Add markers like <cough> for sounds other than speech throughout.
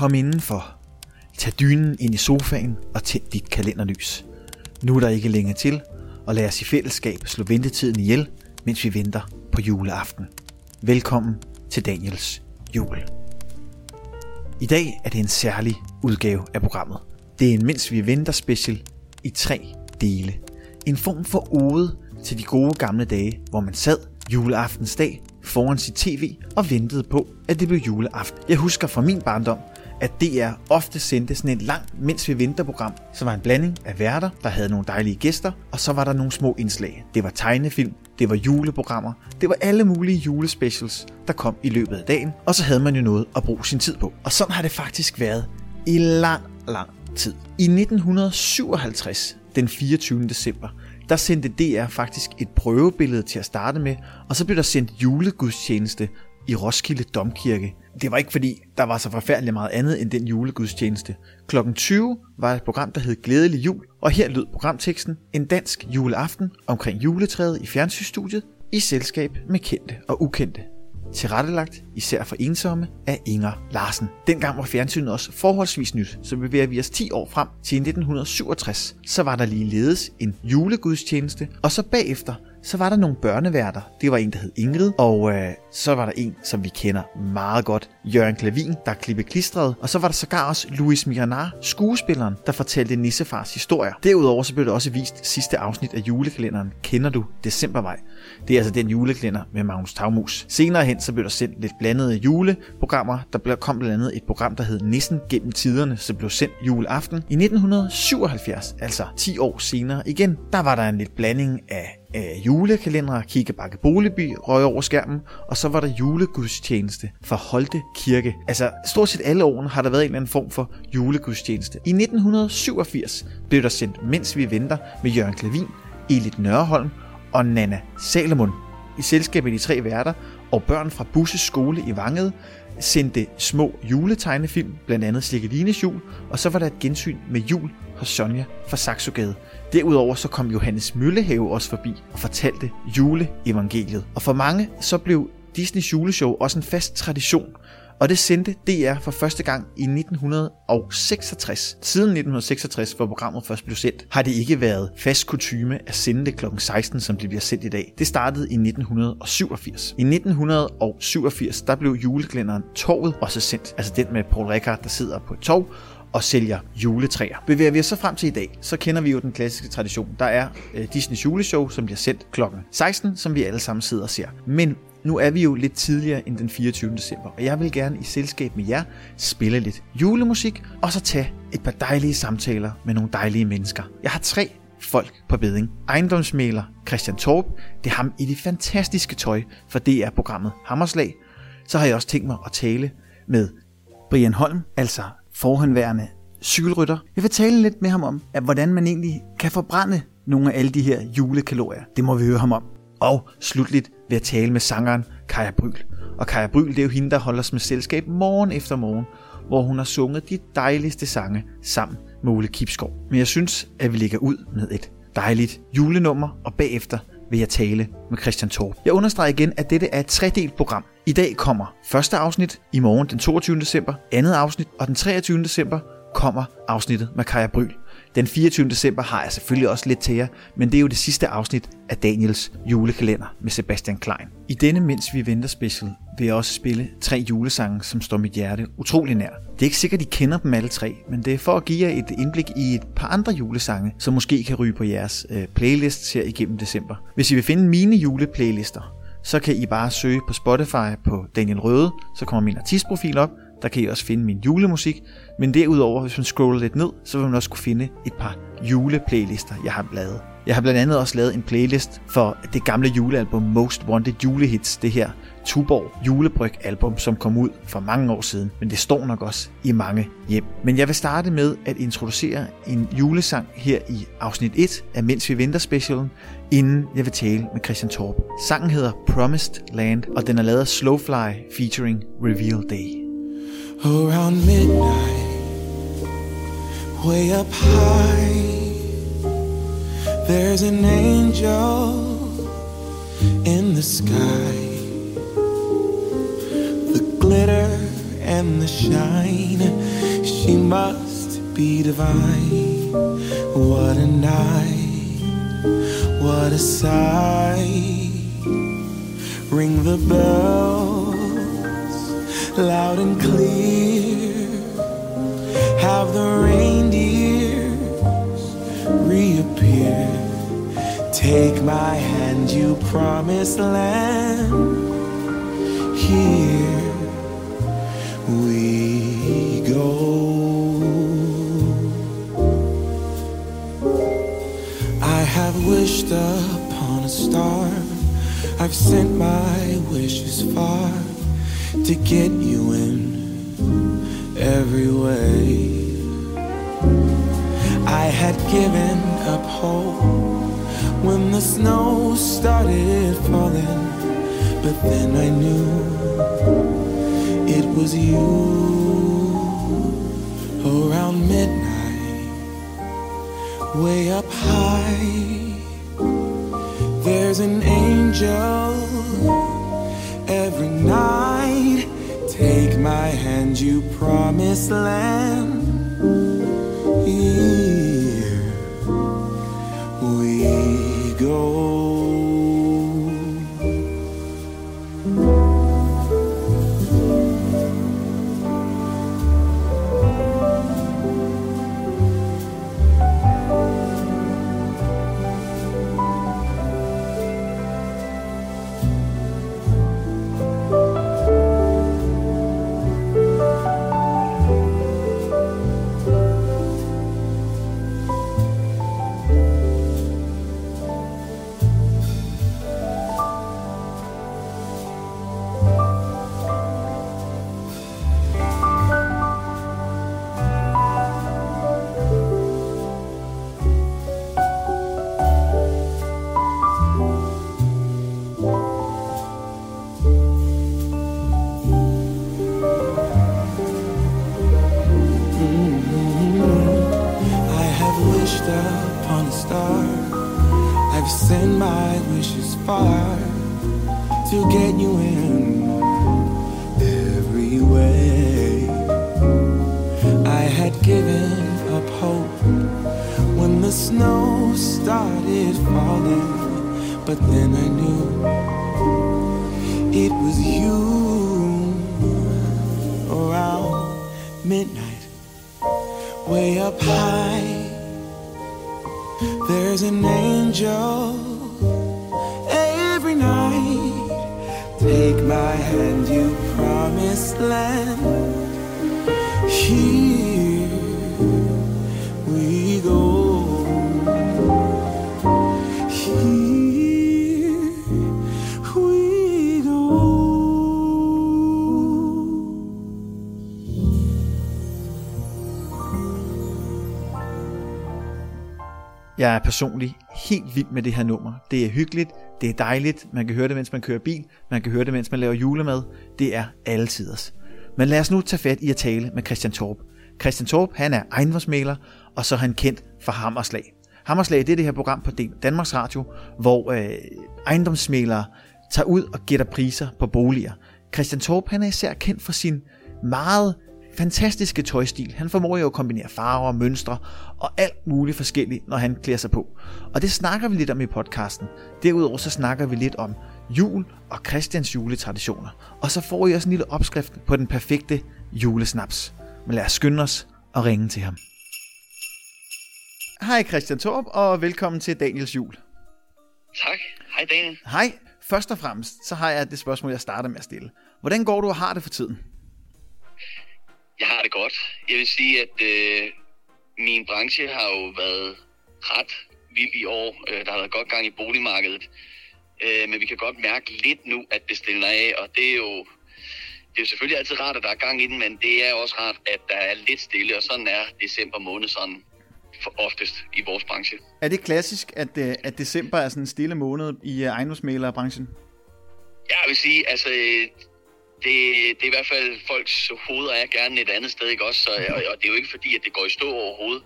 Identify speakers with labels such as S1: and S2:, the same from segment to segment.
S1: Kom indenfor. Tag dynen ind i sofaen og tænd dit kalenderlys. Nu er der ikke længere til, og lad os i fællesskab slå ventetiden ihjel, mens vi venter på juleaften. Velkommen til Daniels jul. I dag er det en særlig udgave af programmet. Det er en Mens vi venter special i tre dele. En form for ode til de gode gamle dage, hvor man sad juleaftensdag foran sit tv og ventede på, at det blev juleaften. Jeg husker fra min barndom, at DR ofte sendte sådan et langt Mens vi venter program, som var en blanding af værter, der havde nogle dejlige gæster, og så var der nogle små indslag. Det var tegnefilm, det var juleprogrammer, det var alle mulige julespecials, der kom i løbet af dagen, og så havde man jo noget at bruge sin tid på. Og sådan har det faktisk været i lang, lang tid. I 1957, den 24. december, der sendte DR faktisk et prøvebillede til at starte med, og så blev der sendt julegudstjeneste i Roskilde Domkirke. Det var ikke fordi, der var så forfærdeligt meget andet end den julegudstjeneste. Klokken 20 var et program, der hed Glædelig Jul, og her lød programteksten En dansk juleaften omkring juletræet i fjernsynsstudiet i selskab med kendte og ukendte. Tilrettelagt især for ensomme af Inger Larsen. Dengang var fjernsynet også forholdsvis nyt, så bevæger vi os 10 år frem til 1967. Så var der ligeledes en julegudstjeneste, og så bagefter så var der nogle børneværter. Det var en, der hed Ingrid, og øh, så var der en, som vi kender meget godt, Jørgen Klavin, der klippe klistret, og så var der sågar også Louis Miranar, skuespilleren, der fortalte Nissefars historier. Derudover så blev det også vist sidste afsnit af julekalenderen Kender du Decembervej? Det er altså den julekalender med Magnus Tavmus. Senere hen så blev der sendt lidt blandede juleprogrammer. Der kom blandt andet et program, der hed Nissen gennem tiderne, som blev sendt juleaften. I 1977, altså 10 år senere igen, der var der en lidt blanding af øh, julekalendere, Kiggebakke Boligby røg over skærmen, og så var der julegudstjeneste for Holte Kirke. Altså, stort set alle årene har der været en eller anden form for julegudstjeneste. I 1987 blev der sendt Mens vi venter med Jørgen Klavin, Elit Nørreholm og Nana Salomon. I selskab med de tre værter og børn fra Busses skole i Vanget sendte små juletegnefilm, blandt andet Slikkelines jul, og så var der et gensyn med jul hos Sonja fra Saxogade. Derudover så kom Johannes Møllehave også forbi og fortalte juleevangeliet. Og for mange så blev Disneys juleshow også en fast tradition, og det sendte DR for første gang i 1966. Siden 1966, hvor programmet først blev sendt, har det ikke været fast kutyme at sende det kl. 16, som det bliver sendt i dag. Det startede i 1987. I 1987, der blev juleglænderen Torvet også sendt. Altså den med Paul Rickard, der sidder på et tog og sælger juletræer. Bevæger vi os så frem til i dag, så kender vi jo den klassiske tradition. Der er øh, Disneys juleshow, som bliver sendt kl. 16, som vi alle sammen sidder og ser. Men nu er vi jo lidt tidligere end den 24. december, og jeg vil gerne i selskab med jer spille lidt julemusik, og så tage et par dejlige samtaler med nogle dejlige mennesker. Jeg har tre folk på beding. Ejendomsmaler Christian Torp, det er ham i det fantastiske tøj for DR-programmet Hammerslag. Så har jeg også tænkt mig at tale med Brian Holm, altså forhenværende cykelrytter. Jeg vil tale lidt med ham om, at hvordan man egentlig kan forbrænde nogle af alle de her julekalorier. Det må vi høre ham om. Og slutligt vil jeg tale med sangeren Kaja Bryl. Og Kaja Bryl, det er jo hende, der holder os med selskab morgen efter morgen, hvor hun har sunget de dejligste sange sammen med Ole Kipskov. Men jeg synes, at vi ligger ud med et dejligt julenummer, og bagefter vil jeg tale med Christian Torp. Jeg understreger igen, at dette er et tredelt program. I dag kommer første afsnit, i morgen den 22. december, andet afsnit, og den 23. december kommer afsnittet med Kaja Bryl. Den 24. december har jeg selvfølgelig også lidt til jer, men det er jo det sidste afsnit af Daniels julekalender med Sebastian Klein. I denne Mens vi venter special vil jeg også spille tre julesange, som står mit hjerte utrolig nær. Det er ikke sikkert, I kender dem alle tre, men det er for at give jer et indblik i et par andre julesange, som måske kan ryge på jeres øh, playlist her igennem december. Hvis I vil finde mine juleplaylister, så kan I bare søge på Spotify på Daniel Røde, så kommer min artistprofil op, der kan I også finde min julemusik, men derudover, hvis man scroller lidt ned, så vil man også kunne finde et par juleplaylister, jeg har lavet. Jeg har blandt andet også lavet en playlist for det gamle julealbum Most Wanted Julehits, det her Tuborg julebryg album, som kom ud for mange år siden, men det står nok også i mange hjem. Men jeg vil starte med at introducere en julesang her i afsnit 1 af Mens vi venter specialen, inden jeg vil tale med Christian Torp. Sangen hedder Promised Land, og den er lavet af Slowfly featuring Reveal Day.
S2: Around midnight, way up high, there's an angel in the sky. The glitter and the shine. She must be divine. What a night, what a sight. Ring the bells loud and clear. Have the reindeers reappear. Take my hand, you promised land. Here we go. I have wished upon a star. I've sent my wishes far to get you in every way. I had given up hope when the snow started falling, but then I knew it was you around midnight, way up high. There's an angel every night. Take my hand, you promised land. Here we go. Upon a star. I've sent my wishes far to get you in every way. I had given up hope when the snow started falling, but then I knew it was you around midnight way up high. There's an angel every night. Take my hand, you promised land. Here
S1: Jeg er personligt helt vild med det her nummer. Det er hyggeligt, det er dejligt, man kan høre det, mens man kører bil, man kan høre det, mens man laver julemad. Det er altiders. Men lad os nu tage fat i at tale med Christian Torp. Christian Torp, han er ejendomsmaler, og så er han kendt for Hammerslag. Hammerslag, det er det her program på Danmarks Radio, hvor øh, ejendomsmalere tager ud og gætter priser på boliger. Christian Torp, han er især kendt for sin meget fantastiske tøjstil. Han formår jo at kombinere farver, mønstre og alt muligt forskelligt, når han klæder sig på. Og det snakker vi lidt om i podcasten. Derudover så snakker vi lidt om jul og Christians juletraditioner. Og så får I også en lille opskrift på den perfekte julesnaps. Men lad os skynde os og ringe til ham. Hej Christian Torp, og velkommen til Daniels jul.
S3: Tak. Hej Daniel.
S1: Hej. Først og fremmest, så har jeg det spørgsmål, jeg starter med at stille. Hvordan går du og har det for tiden?
S3: Jeg har det godt. Jeg vil sige, at øh, min branche har jo været ret vild i år. Øh, der har været godt gang i boligmarkedet. Øh, men vi kan godt mærke lidt nu, at det stiller af, og det er jo det er jo selvfølgelig altid rart, at der er gang i den, men det er også rart, at der er lidt stille, og sådan er december måned sådan for oftest i vores branche.
S1: Er det klassisk, at, øh, at december er sådan en stille måned i øh, ejendomsmælerbranchen?
S3: Jeg vil sige, altså, det, det er i hvert fald folks hoveder er gerne et andet sted, ikke også? Så, og, og det er jo ikke fordi, at det går i stå overhovedet.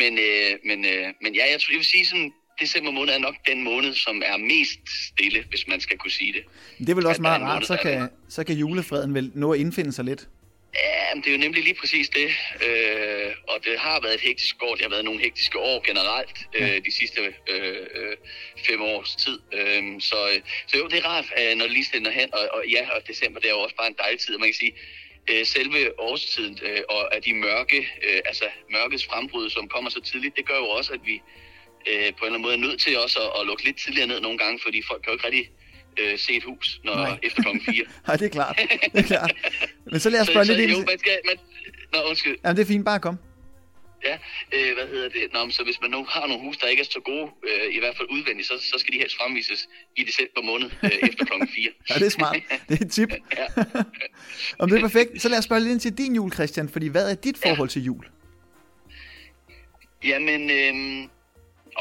S3: Men, øh, men, øh, men ja, jeg tror, jeg vil sige sådan, december måned er nok den måned, som er mest stille, hvis man skal kunne sige det.
S1: Det er vel også
S3: At
S1: meget rart,
S3: måned,
S1: så kan, så kan julefreden vel nå at indfinde sig lidt.
S3: Ja, men det er jo nemlig lige præcis det. Øh, og det har været et hektisk år. Det har været nogle hektiske år generelt øh, de sidste øh, øh, fem års tid. Øh, så, så jo, det er rart, øh, når det lige stænder hen. Og, og ja, og december det er jo også bare en dejlig tid. Man kan sige, øh, selve årstiden øh, og at de mørke, øh, altså mørkets frembrud, som kommer så tidligt, det gør jo også, at vi øh, på en eller anden måde er nødt til også at, at lukke lidt tidligere ned nogle gange, fordi folk kan jo ikke rigtig øh, se et hus, når
S1: Nej.
S3: efter klokken 4. <laughs>
S1: Nej, det er klart. Det er klart. Men så lad os
S3: så,
S1: spørge
S3: så,
S1: lidt ind
S3: jo, man skal, man, Nå, undskyld.
S1: Jamen, det er fint, bare kom.
S3: Ja, øh, hvad hedder det? Nå, så hvis man nu har nogle hus, der ikke er så gode, øh, i hvert fald udvendigt, så, så skal de helst fremvises i december måned øh, <laughs> efter klokken 4.
S1: Ja, det er smart. Det er et tip. <laughs>
S3: Ja.
S1: Om det er perfekt. Så lad os spørge lidt ind til din jul, Christian. Fordi hvad er dit forhold til jul?
S3: Jamen, øhm,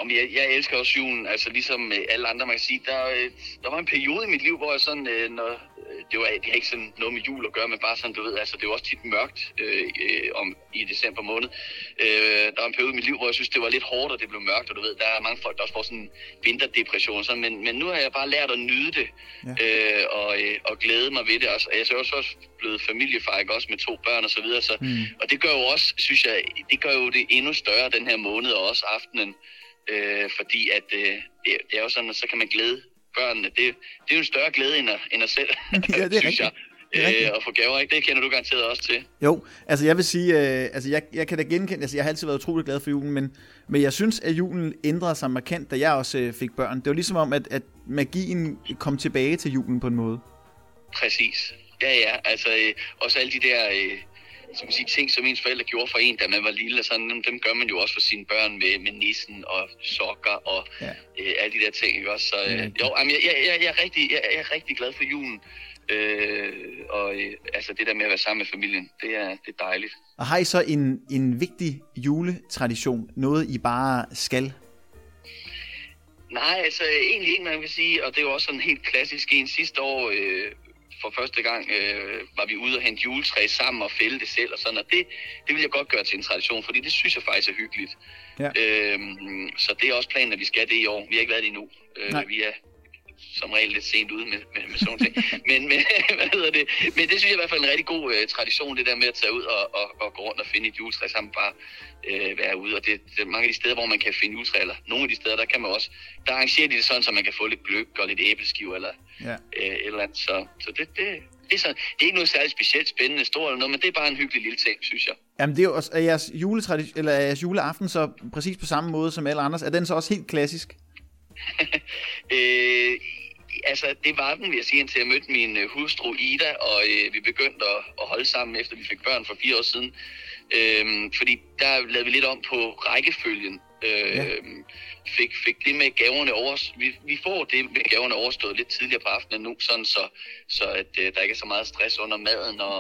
S3: om jeg, jeg elsker også julen, altså ligesom øh, alle andre, man kan sige. Der, øh, der var en periode i mit liv, hvor jeg sådan, øh, når, det, var, det har ikke sådan noget med jul at gøre, men bare sådan, du ved, altså det jo også tit mørkt øh, om, i december måned. Øh, der var en periode i mit liv, hvor jeg synes, det var lidt hårdt, og det blev mørkt, og du ved, der er mange folk, der også får sådan vinterdepression, sådan, men, men nu har jeg bare lært at nyde det,
S1: Ja.
S3: øh, og, øh, og glæde mig ved det. Og jeg er så også, også blevet familiefar, ikke? også med to børn og så videre, så,
S1: Mm.
S3: og det gør jo også, synes jeg, det gør jo det endnu større den her måned, og også aftenen, øh, fordi at øh, det, det er jo sådan, at så kan man glæde børnene. Det, det er jo en større glæde end at, end at selv,
S1: Ja, det er <laughs>
S3: synes jeg. Øh, at få gaver, ikke? Det kender du garanteret også til.
S1: Jo, altså jeg vil sige, øh, altså jeg, jeg kan da genkende, altså jeg har altid været utrolig glad for julen, men, men jeg synes, at julen ændrede sig markant, da jeg også øh, fik børn. Det var ligesom om, at, at magien kom tilbage til julen på en måde.
S3: Præcis. Ja, ja. Altså, øh, også alle de der øh, skal man sige, ting, som ens forældre gjorde for en, da man var lille, og sådan, dem, dem gør man jo også for sine børn med, med nissen og sokker og
S1: Ja.
S3: øh, alle de der ting, ikke også? Så øh, jo, jamen, jeg, jeg, jeg, jeg, er rigtig, jeg, jeg er rigtig glad for julen. Øh, og øh, altså det der med at være sammen med familien, det er, det er dejligt.
S1: Og har I så en, en vigtig juletradition? Noget I bare skal?
S3: Nej, altså egentlig ikke, man vil sige, og det er jo også sådan helt klassisk en sidste år, øh, for første gang øh, var vi ude og hente juletræ sammen og fælde det selv og sådan, og det, det vil jeg godt gøre til en tradition, fordi det synes jeg faktisk er hyggeligt.
S1: Ja.
S3: Øhm, så det er også planen, at vi skal det i år. Vi har ikke været det endnu.
S1: Nej.
S3: Øh, vi er som regel lidt sent ude med, med, med sådan ting. men, men, <laughs> hvad hedder det? men det synes jeg i hvert fald er en rigtig god øh, tradition, det der med at tage ud og, og, og gå rundt og finde et juletræ sammen, bare øh, være ude. Og det, det, mange af de steder, hvor man kan finde juletræ, eller nogle af de steder, der kan man også, der arrangerer de det sådan, så man kan få lidt gløk og lidt æbleskiver, eller
S1: Ja.
S3: øh, et eller andet. Så, så det, det, det, er sådan, det er ikke noget særligt specielt spændende, stort eller noget, men det er bare en hyggelig lille ting, synes jeg.
S1: Jamen det er jo også, er jeres, eller er jeres juleaften så præcis på samme måde som alle andres? Er den så også helt klassisk? <laughs>
S3: Øh, altså, det var den, vil jeg sige, indtil jeg mødte min øh, hustru Ida, og øh, vi begyndte at, at holde sammen, efter vi fik børn for fire år siden. Øh, fordi der lavede vi lidt om på rækkefølgen. Øh,
S1: Ja.
S3: ja. fik, fik det med gaverne over, vi, vi får det med gaverne overstået lidt tidligere på aftenen nu, sådan så, så at øh, der ikke er så meget stress under maden, og,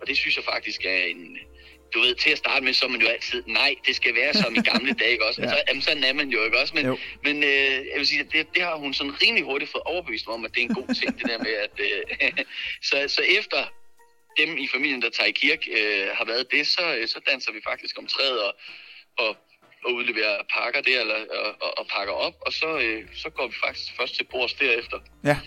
S3: og det synes jeg faktisk er en, du ved, til at starte med, så er man jo altid, nej, det skal være som i gamle dage, ikke også? <laughs>
S1: Ja.
S3: så, jamen, sådan er man jo, ikke også? Men,
S1: Jo.
S3: men øh, jeg vil sige, det, det har hun sådan rimelig hurtigt fået overbevist mig om, at det er en god ting, det der med, at... Øh, <laughs> så, så efter dem i familien, der tager i kirke, øh, har været det, så, øh, så danser vi faktisk om træet og, og, og udleverer pakker der, eller, og, og, og pakker op, og så, øh, så går vi faktisk først til bords derefter.
S1: Ja.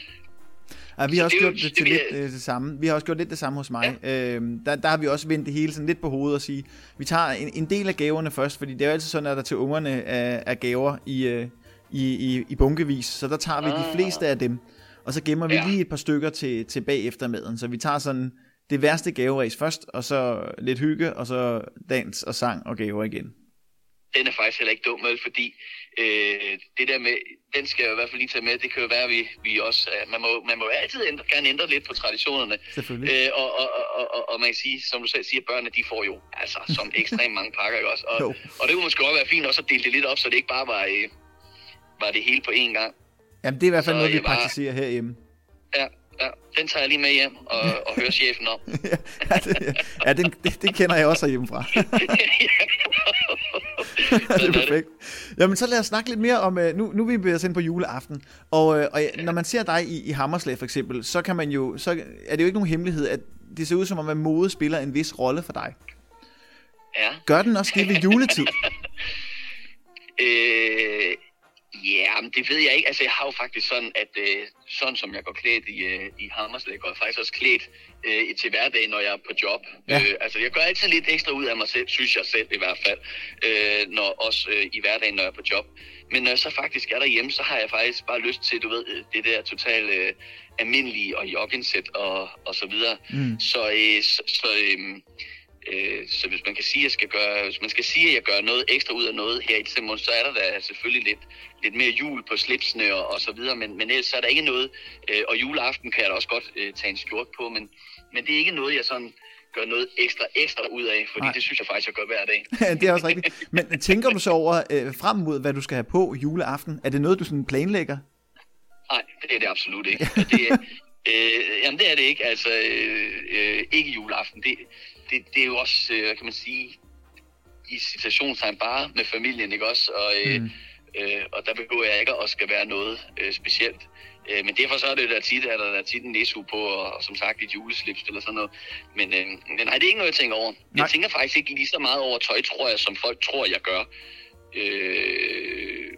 S1: Ja, vi har
S3: Så
S1: også
S3: det jo-
S1: gjort det
S3: det
S1: til
S3: vil
S1: lidt øh, det samme. Vi har også gjort lidt det samme hos mig. Ja. Øhm, der, der har vi også vendt det hele sådan lidt på hovedet og sige, vi tager en, en del af gaverne først, fordi det er jo altid sådan, at der til ungerne er, er gaver i, øh, i, i, i bunkevis, så der tager vi de
S3: Ah.
S1: fleste af dem, og så gemmer vi
S3: Ja.
S1: lige et par stykker til, til bagefter maden, så vi tager sådan det værste gaveræs først, og så lidt hygge, og så dans og sang og gaver igen.
S3: Den er faktisk heller ikke dum, vel, fordi øh, det der med, den skal jeg i hvert fald lige tage med, det kan jo være, at vi, vi også, øh, man, må, man må altid ændre, gerne ændre lidt på traditionerne,
S1: Selvfølgelig.
S3: øh, og, og, og, og, og man kan sige, som du selv siger, børnene, de får jo altså som <laughs> ekstremt mange pakker, ikke også? Og,
S1: Jo.
S3: og det kunne måske også være fint også at dele det lidt op, så det ikke bare var, øh, var det hele på én gang.
S1: Jamen, det er i hvert fald
S3: så
S1: noget, vi
S3: bare-
S1: praktiserer herhjemme.
S3: Ja, ja, den tager jeg lige med hjem og, og hører chefen om. <laughs>
S1: ja, det, ja den, det, det kender jeg også herhjemmefra. <laughs> <laughs> det er perfekt. Jamen, så lad os snakke lidt mere om, øh, nu, nu er vi bevæget os ind på juleaften, og, øh, og når man ser dig i, i Hammerslag for eksempel, så kan man jo, så er det jo ikke nogen hemmelighed, at det ser ud som om, at mode spiller en vis rolle for dig.
S3: Ja.
S1: Gør den også det ved juletid? <laughs>
S3: Øh, Ja, men det ved jeg ikke. Altså, jeg har jo faktisk sådan, at øh, sådan som jeg går klædt i, øh, i Hammerslæg, går jeg faktisk også klædt øh, til hverdag, når jeg er på job.
S1: Ja.
S3: Øh, altså, jeg gør altid lidt ekstra ud af mig selv, synes jeg selv i hvert fald, øh, når, også øh, i hverdagen, når jeg er på job. Men når jeg så faktisk er derhjemme, så har jeg faktisk bare lyst til, du ved, øh, det der totalt øh, almindelige og joggensæt og, og så videre.
S1: Mm.
S3: Så, øh, så, så, øh, øh, så hvis man kan sige, at jeg skal gøre, hvis man skal sige, at jeg gør noget ekstra ud af noget her i december, så er der da selvfølgelig lidt, lidt mere jul på slipsene og, og så videre, men, men ellers så er der ikke noget, øh, og juleaften kan jeg da også godt øh, tage en skjort på, men, men det er ikke noget, jeg sådan gør noget ekstra ekstra ud af, fordi
S1: Nej.
S3: Det synes jeg faktisk, jeg gør hver dag. <laughs>
S1: det er også rigtigt. Men tænker du så over øh, frem mod, hvad du skal have på juleaften? Er det noget, du sådan planlægger?
S3: Nej, det er det absolut ikke. <laughs> Det er, øh, jamen det er det ikke. Altså, øh, øh, ikke juleaften. Det, det, det er jo også, øh, kan man sige, i situationstegn bare med familien, ikke også? Og, øh,
S1: mm.
S3: øh, og der behøver jeg ikke at skal være noget øh, specielt. Øh, men derfor så er det der tit, at der er tit en næsu på, og, og som sagt et juleslips eller sådan noget. Men, øh, men nej, det er ikke noget, jeg tænker over.
S1: Nej.
S3: Jeg tænker faktisk ikke lige så meget over tøj, tror jeg, som folk tror, jeg gør. Øh,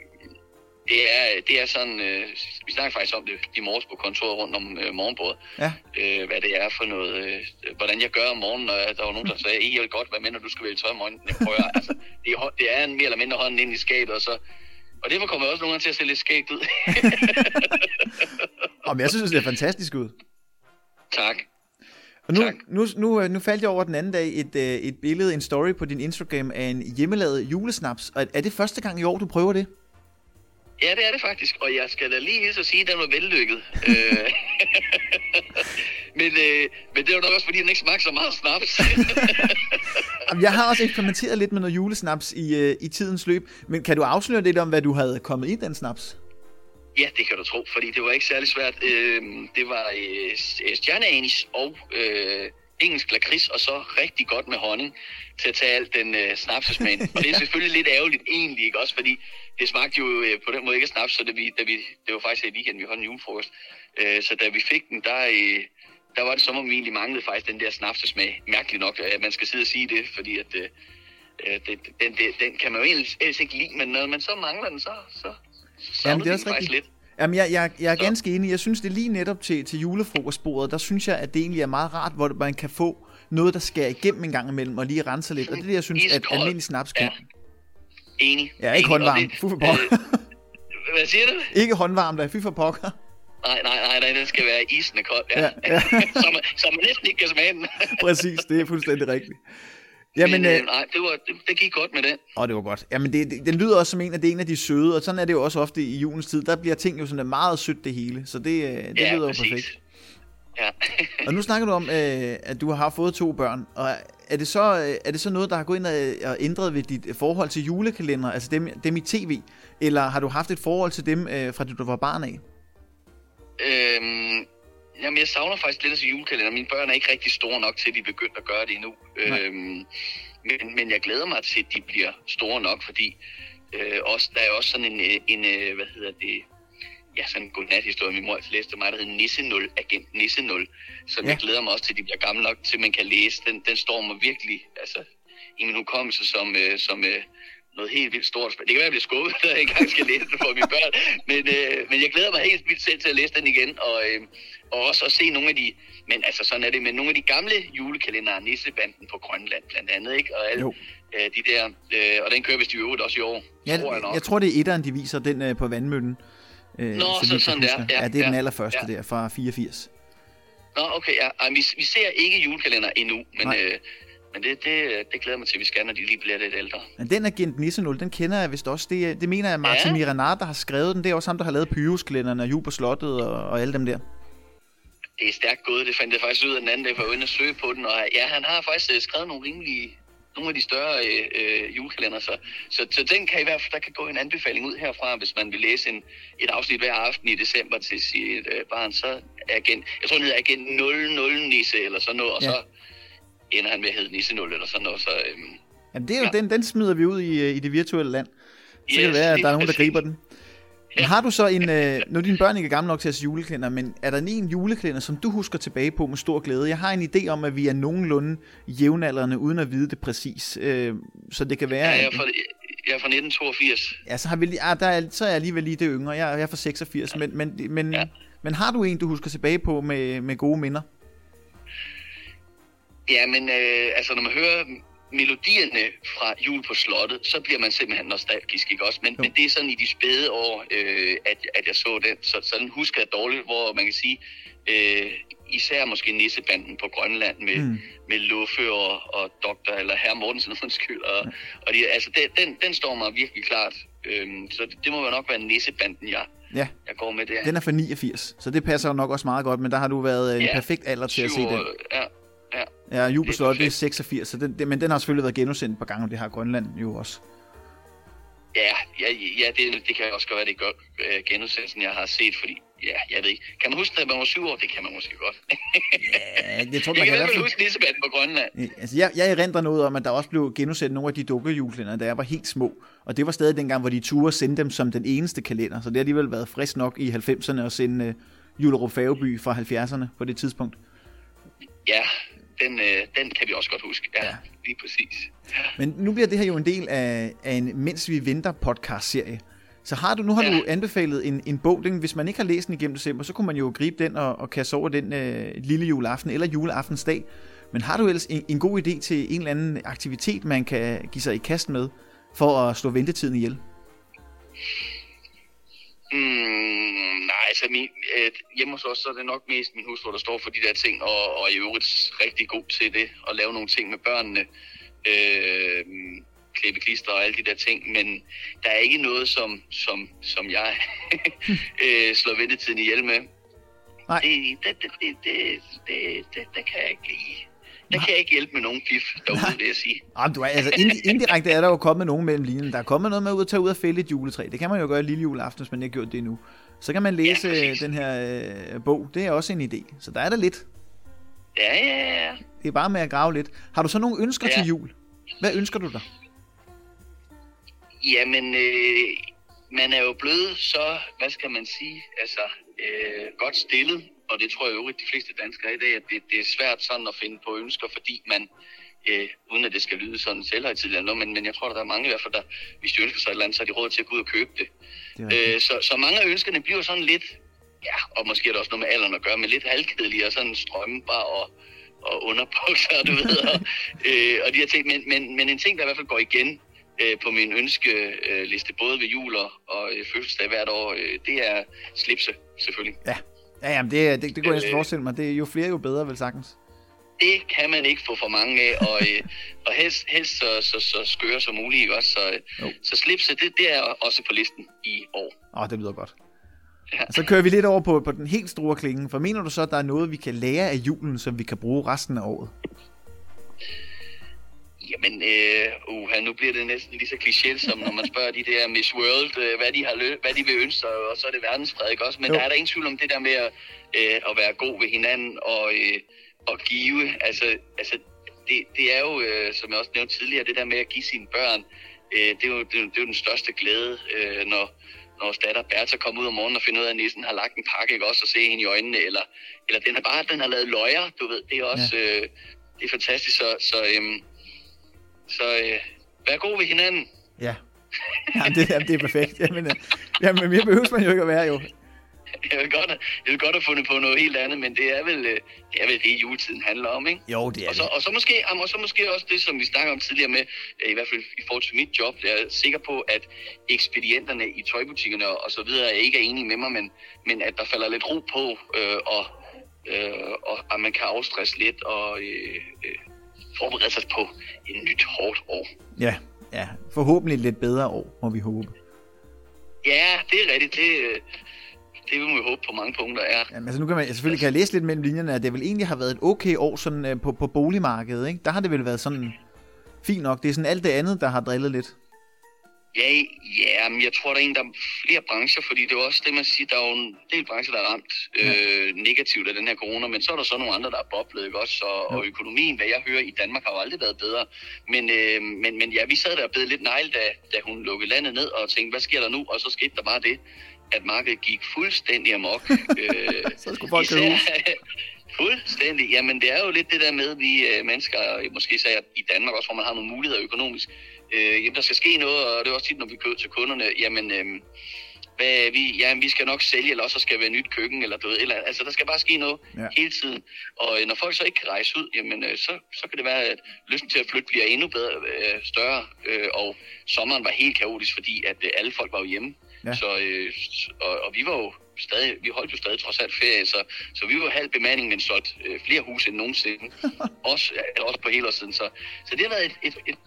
S3: det er, det er sådan, øh, vi snakker faktisk om det i morges på kontoret rundt om øh, morgenbordet,
S1: Ja.
S3: øh, hvad det er for noget, øh, hvordan jeg gør om morgenen, når der var nogen, der sagde, I vil godt være med, når du skal vælge tøj om morgenen. Jeg prøver, altså, <laughs> det, er, det er en mere eller mindre hånden ind i skabet, og så og derfor kommer jeg også nogle gange til at se lidt skægt ud. <laughs>
S1: Om jeg synes, det ser fantastisk ud.
S3: tak.
S1: Og nu,
S3: Tak.
S1: nu, nu, øh, nu faldt jeg over den anden dag et, øh, et billede, en story på din Instagram af en hjemmelavet julesnaps. Og er det første gang i år, du prøver det?
S3: Ja, det er det faktisk, og jeg skal da lige hilse at sige, at den var vellykket. Øh, <laughs> men, øh, men det var nok også, fordi den ikke smagte så meget snaps. <laughs>
S1: Jeg har også eksperimenteret lidt med noget julesnaps i, øh, i tidens løb. Men kan du afsløre lidt om, hvad du havde kommet i den snaps?
S3: Ja, det kan du tro, fordi det var ikke særlig svært. Øh, det var øh, øh, stjerneanis og øh, engelsk lakrids, og så rigtig godt med honning til at tage alt den øh, snapsesmagen. Og det er <laughs> selvfølgelig lidt ærgerligt egentlig, ikke også? Fordi det smagte jo øh, på den måde ikke af snaps, så det, vi, da vi, det var faktisk i weekenden, vi holdt en julefrokost. Øh, så da vi fik den, der, øh, der var det som om vi egentlig manglede faktisk den der snapsesmag. Mærkeligt nok, at man skal sidde og sige det, fordi at, øh, øh, det, den, det, den kan man jo ellers, ellers ikke lide, men når man så mangler den, så, så, så
S1: Jamen, det er også
S3: den faktisk
S1: rigtigt.
S3: lidt.
S1: Jamen, jeg, jeg, jeg er ganske enig. Jeg synes, det er lige netop til, til julefrokostbordet, der synes jeg, at det egentlig er meget rart, hvor man kan få noget, der skærer igennem en gang imellem, og lige renser lidt. Og det er det, jeg synes, at almindelig snaps kan.
S3: Ja. Enig.
S1: Ja, ikke
S3: Enig,
S1: håndvarm. Fy for pokker.
S3: øh, Hvad siger du?
S1: Ikke håndvarm, der er fy for pokker.
S3: Nej, nej, nej, nej, den skal være isende kold. Ja.
S1: Ja,
S3: ja,
S1: ja. <laughs>
S3: så, man, så man næsten ikke kan smage den.
S1: Præcis, det er fuldstændig rigtigt. Jamen,
S3: Men,
S1: øh,
S3: øh, nej, det, var, det, gik godt med den.
S1: Åh, det var godt. Jamen, det, det, den lyder også som en af, det en af de søde, og sådan er det jo også ofte i julens tid. Der bliver ting jo sådan meget sødt det hele, så det, øh, det
S3: ja,
S1: lyder jo
S3: præcis.
S1: perfekt.
S3: Ja. <laughs>
S1: Og nu snakker du om, øh, at du har fået to børn, og er det så, øh, er det så noget, der har gået ind og, og ændret ved dit forhold til julekalender, altså dem, dem i tv, eller har du haft et forhold til dem, øh, fra du var barn af?
S3: øhm, jamen, jeg savner faktisk lidt af julekalender. Mine børn er ikke rigtig store nok til, at de er begyndt at gøre det endnu.
S1: Nej.
S3: Øhm, men, men jeg glæder mig til, at de bliver store nok, fordi øh, også, der er også sådan en, øh, en øh, hvad hedder det, ja, sådan en godnat-historie, min mor altid læste mig, der hedder Nisse 0, Agent Nisse 0, som
S1: Ja.
S3: ja. jeg glæder mig også til, at de bliver gamle nok til, at man kan læse. Den, den står mig virkelig altså, i min hukommelse som, øh, som øh, noget helt vildt stort. Det kan være, jeg bliver skuffet, <laughs> når jeg engang skal læse det for mine børn, men, øh, men jeg glæder mig helt vildt selv til at læse den igen, og, øh, og også at se nogle af de, men altså sådan er det, med nogle af de gamle julekalendere, Nissebanden på Grønland blandt andet, ikke? Og alle
S1: Jo.
S3: øh, de der, øh, og den kører vist i øvrigt også i år,
S1: Ja,
S3: tror jeg nok.
S1: jeg tror, det er etteren, de viser, den øh, på vandmøllen. Øh,
S3: Nå, så
S1: jeg
S3: sådan der. Ja,
S1: ja, det er den
S3: ja,
S1: allerførste
S3: ja.
S1: der, fra 84.
S3: Nå, okay, ja. Ej, vi, vi ser ikke julekalender endnu, men,
S1: Nej.
S3: øh, men det, det, det glæder mig til, at vi skal, når de lige bliver lidt ældre.
S1: Men den Agent Nisse 0, den kender jeg vist også. Det, det mener jeg, Martin ja.
S3: Ja.
S1: Miranar, der har skrevet den. Det er også ham, der har lavet Pyrus-kalenderen og Jul på Slottet og, og alle dem der.
S3: Det er stærkt gået, det fandt jeg faktisk ud af den anden dag, for jeg var inde og søge på den, og ja, han har faktisk øh, skrevet nogle rimelige, nogle af de større øh, øh, julekalender, så, så, så den kan i hvert fald, der kan gå en anbefaling ud herfra, hvis man vil læse en, et afsnit hver aften i december til sit øh, barn, så agent, jeg tror den hedder agent 00 Nisse, eller sådan noget, og
S1: Ja.
S3: så ender han med at hedde Nisse 0, eller sådan noget, så øhm,
S1: Jamen, det er jo, ja.
S3: Ja.
S1: den, den smider vi ud i, øh, i det virtuelle land. Så kan det
S3: Yes,
S1: være, at der er nogen, der griber den. Men har du så en... Øh, nu er dine børn ikke er gamle nok til at se juleklænder, men er der en juleklænder, som du husker tilbage på med stor glæde? Jeg har en idé om, at vi er nogenlunde jævnaldrende, uden at vide det præcis. Øh, så det kan være...
S3: Ja, jeg, for, Jeg er fra 1982.
S1: Ja, så, har vi, ah, der er, så er jeg alligevel lige det yngre. Jeg, jeg er fra 86, men, men, men,
S3: Ja.
S1: men har du en, du husker tilbage på med, med gode minder?
S3: Ja, men øh, altså, når man hører melodierne fra Jul på Slottet, så bliver man simpelthen nostalgisk, ikke også? Men,
S1: Jo.
S3: men det er sådan i de spæde år, øh, at, at jeg så den. Så, så den husker jeg dårligt, hvor man kan sige, øh, især måske Nissebanden på Grønland med,
S1: Mm.
S3: med Luffe og, og Dr. eller Herr Mortensen, <laughs> undskyld. Og, og de, altså, den, den, den står mig virkelig klart. Øhm, så det, det må jo nok være Nissebanden, jeg,
S1: Ja,
S3: jeg går med der.
S1: den er fra 89, så det passer jo nok også meget godt, men der har du været øh, en
S3: Ja.
S1: perfekt alder til at se den.
S3: Ja, ja.
S1: På
S3: Det er
S1: Slottet, det er
S3: perfekt.
S1: 86, så den, det, men den har selvfølgelig været genudsendt et par gange, og det har Grønland jo også.
S3: Ja, ja, ja det, det kan også godt være, det er godt øh, genudsendelsen, jeg har set, fordi, ja, jeg ved ikke. Kan man huske, da man var syv år? Det kan man måske godt. <laughs>
S1: Ja, jeg tror,
S3: jeg
S1: man kan
S3: kan i hvert huske Nissebanden på Grønland.
S1: Øh, Altså, jeg, jeg erindrer noget om, at der også blev genudsendt nogle af de dukkejulkalender, da jeg var helt små. Og det var stadig dengang, hvor de turde sende dem som den eneste kalender. Så det har alligevel været frisk nok i 90'erne at sende uh, Julerup Fageby fra 70'erne på det tidspunkt.
S3: Ja, den, øh, den kan vi også godt huske. Ja,
S1: Ja.
S3: ja. lige præcis.
S1: Men nu bliver det her jo en del af, af en Mens vi venter podcast-serie. Så har du, nu har ja.
S3: Ja.
S1: du anbefalet en, en bog, den, hvis man ikke har læst den igennem december, så kunne man jo gribe den og, og kaste over den øh, lille juleaften eller juleaftensdag. Men har du ellers en, en god idé til en eller anden aktivitet, man kan give sig i kast med, for at slå ventetiden ihjel?
S3: Mm, nej, altså min, øh, hjemme hos os, så er det nok mest min hustru, der står for de der ting, og, og er i øvrigt rigtig god til det, at lave nogle ting med børnene. Øh, klippe klister og alle de der ting, men der er ikke noget, som, som, som jeg <laughs> øh, slår ventetiden ihjel med.
S1: Nej.
S3: Det, det, det, det, det, det, det, det kan jeg ikke lide. Der kan jeg ikke hjælpe med nogen fif derude, vil jeg sige.
S1: Ah, du er, altså, indi- indirekte er der jo kommet nogen mellem linjen. Der er kommet noget med at ud at tage ud og fælde et juletræ. Det kan man jo gøre lille juleaften, hvis man ikke har gjort det endnu. Så kan man læse
S3: Ja, præcis.
S1: den her øh, bog. Det er også en idé. Så der er der lidt.
S3: Ja, ja, ja.
S1: Det er bare med at grave lidt. Har du så nogle ønsker. Ja. til jul? Hvad ønsker du dig?
S3: Jamen, øh, man er jo blevet så, hvad skal man sige, altså øh, godt stillet, og det tror jeg jo de fleste danskere er i dag, at det, det er svært sådan at finde på ønsker, fordi man, øh, uden at det skal lyde sådan selvhøjtidligt eller noget, men, men jeg tror, at der er mange i hvert fald, der, hvis de ønsker sig et eller andet, så har de råd til at gå ud og købe det.
S1: Det.
S3: Øh, så, så mange af ønskerne bliver sådan lidt, ja, og måske er der også noget med alderen at gøre, men lidt halvkedelige og sådan strømbar og, og underbukser, du ved, og, <laughs> øh, og de her ting. Men, men, men en ting, der i hvert fald går igen øh, på min ønskeliste, både ved jul og, og øh, fødselsdag hvert år, øh, det er slipse, selvfølgelig.
S1: Ja, ja jamen det, det, det kunne jeg næsten
S3: Øh.
S1: forestille mig. Det er jo flere, jo bedre, vel sagtens.
S3: Det kan man ikke få for mange af, og, øh, <laughs> og helst, helst så, så, så skøre som muligt, ikke også? Så,
S1: Jo.
S3: øh, så slipse, det, det er også på listen i år.
S1: Åh, oh, det lyder godt.
S3: Ja.
S1: Så kører vi lidt over på, på den helt store klinge. For mener du så, at der er noget, vi kan lære af julen, som vi kan bruge resten af året?
S3: Jamen, øh, uh, nu bliver det næsten lige så kliché, som når man spørger de der Miss World, øh, hvad, de har lø- hvad de vil ønske sig, og så er det verdensfred, ikke også? Men
S1: Jo.
S3: der er der ingen tvivl om det der med at, øh, at være god ved hinanden og, øh, og give. Altså, altså det, det er jo, øh, som jeg også nævnte tidligere, det der med at give sine børn, øh, det, er jo, det, er jo- det er jo den største glæde, øh, når, når datter Bertha kommer ud om morgenen og finder ud af, at nissen har lagt en pakke, ikke også, og se hende i øjnene, eller, eller den har bare, den har lavet løjer, du ved, det er også, ja. øh, det er fantastisk, så, så øhm, så øh, vær god ved hinanden.
S1: Ja. Jamen, det, jamen, det er perfekt. Jamen, øh, jamen, mere behøver man jo ikke at være, jo.
S3: Jeg vil godt, jeg vil godt have fundet på noget helt andet, men det er vel øh, det, er vel det juletiden handler om, ikke?
S1: Jo, det er
S3: Og så,
S1: det.
S3: og, så måske, og så måske også det, som vi snakker om tidligere med, øh, i hvert fald i forhold til mit job, jeg er sikker på, at ekspedienterne i tøjbutikkerne og, og så videre ikke er enige med mig, men, men at der falder lidt ro på, øh, og, øh, og at man kan afstresse lidt og øh, øh, forberede sig på et nyt hårdt år.
S1: Ja, ja. Forhåbentlig et lidt bedre år, må vi håbe.
S3: Ja, det er rigtigt. Det, det vil man jo håbe på mange punkter er.
S1: Jamen, altså nu kan man, selvfølgelig kan jeg læse lidt mellem linjerne, at det vel egentlig har været et okay år sådan, øh, på, på boligmarkedet, ikke? Der har det vel været sådan fint nok. Det er sådan alt det andet, der har drillet lidt.
S3: Ja, ja, men jeg tror, der er en, der er flere brancher, fordi det er også det, man siger, der er jo en del brancher, der er ramt øh, negativt af den her corona, men så er der så nogle andre, der er boblet, ikke også? Og, og økonomien, hvad jeg hører i Danmark, har jo aldrig været bedre. Men, øh, men, men ja, vi sad der og blev lidt negl, da, da hun lukkede landet ned og tænkte, hvad sker der nu? Og så skete der bare det, at markedet gik fuldstændig amok. <laughs> øh,
S1: Så skulle folk hus. <laughs>
S3: Fuldstændig. Jamen, det er jo lidt det der med, vi øh, mennesker, måske især i Danmark også, hvor man har nogle muligheder økonomisk, øh, jamen, der skal ske noget, og det er også tit, når vi kører til kunderne, jamen, øh, hvad, vi, ja, vi skal nok sælge, eller også skal være nyt køkken, eller noget. Eller, altså, der skal bare ske noget
S1: Ja.
S3: ja. hele tiden. Og øh, når folk så ikke kan rejse ud, jamen, øh, så, så kan det være, at lysten til at flytte bliver endnu bedre, øh, større. Øh, og sommeren var helt kaotisk, fordi at øh, alle folk var jo hjemme.
S1: Ja.
S3: Så, øh, og, og vi var jo stadig, vi holdt jo stadig trods alt ferie, så, så vi var halv bemanding, men solgt øh, flere huse end nogensinde. <laughs> også, ja, også på helårssiden. Så, så det har været et, et, et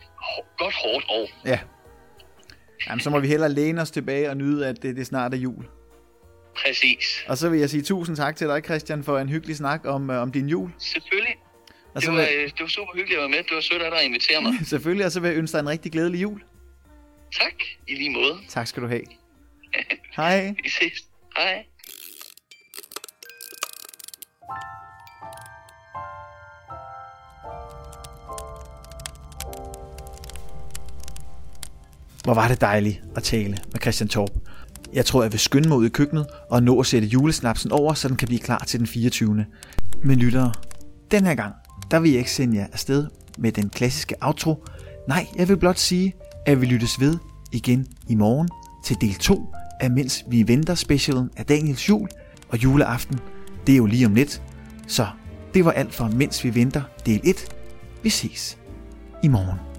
S3: godt hårdt år.
S1: Ja. Jamen, så må vi hellere læne os tilbage og nyde, at det, det snart er jul.
S3: Præcis.
S1: Og så vil jeg sige tusind tak til dig, Christian, for en hyggelig snak om, øh, om din jul.
S3: Selvfølgelig.
S1: Og
S3: Det
S1: så
S3: var,
S1: vil,
S3: øh, det var super hyggeligt at være med. Det var sødt af dig at invitere mig. <laughs>
S1: selvfølgelig, og så vil jeg ønske dig en rigtig glædelig jul.
S3: Tak, i lige måde.
S1: Tak skal du have. Hej.
S3: Vi ses. Hej.
S1: Hvor var det dejligt at tale med Christian Torp. Jeg tror, jeg vil skynde mig ud i køkkenet og nå at sætte julesnapsen over, så den kan blive klar til den 24. Men lyttere, den her gang, der vil jeg ikke sende jer afsted med den klassiske outro. Nej, jeg vil blot sige, at vi lyttes ved igen i morgen til del 2 af Mens vi venter specialen af Daniels jul og juleaften. Det er jo lige om lidt. Så det var alt for Mens vi venter del 1. Vi ses i morgen.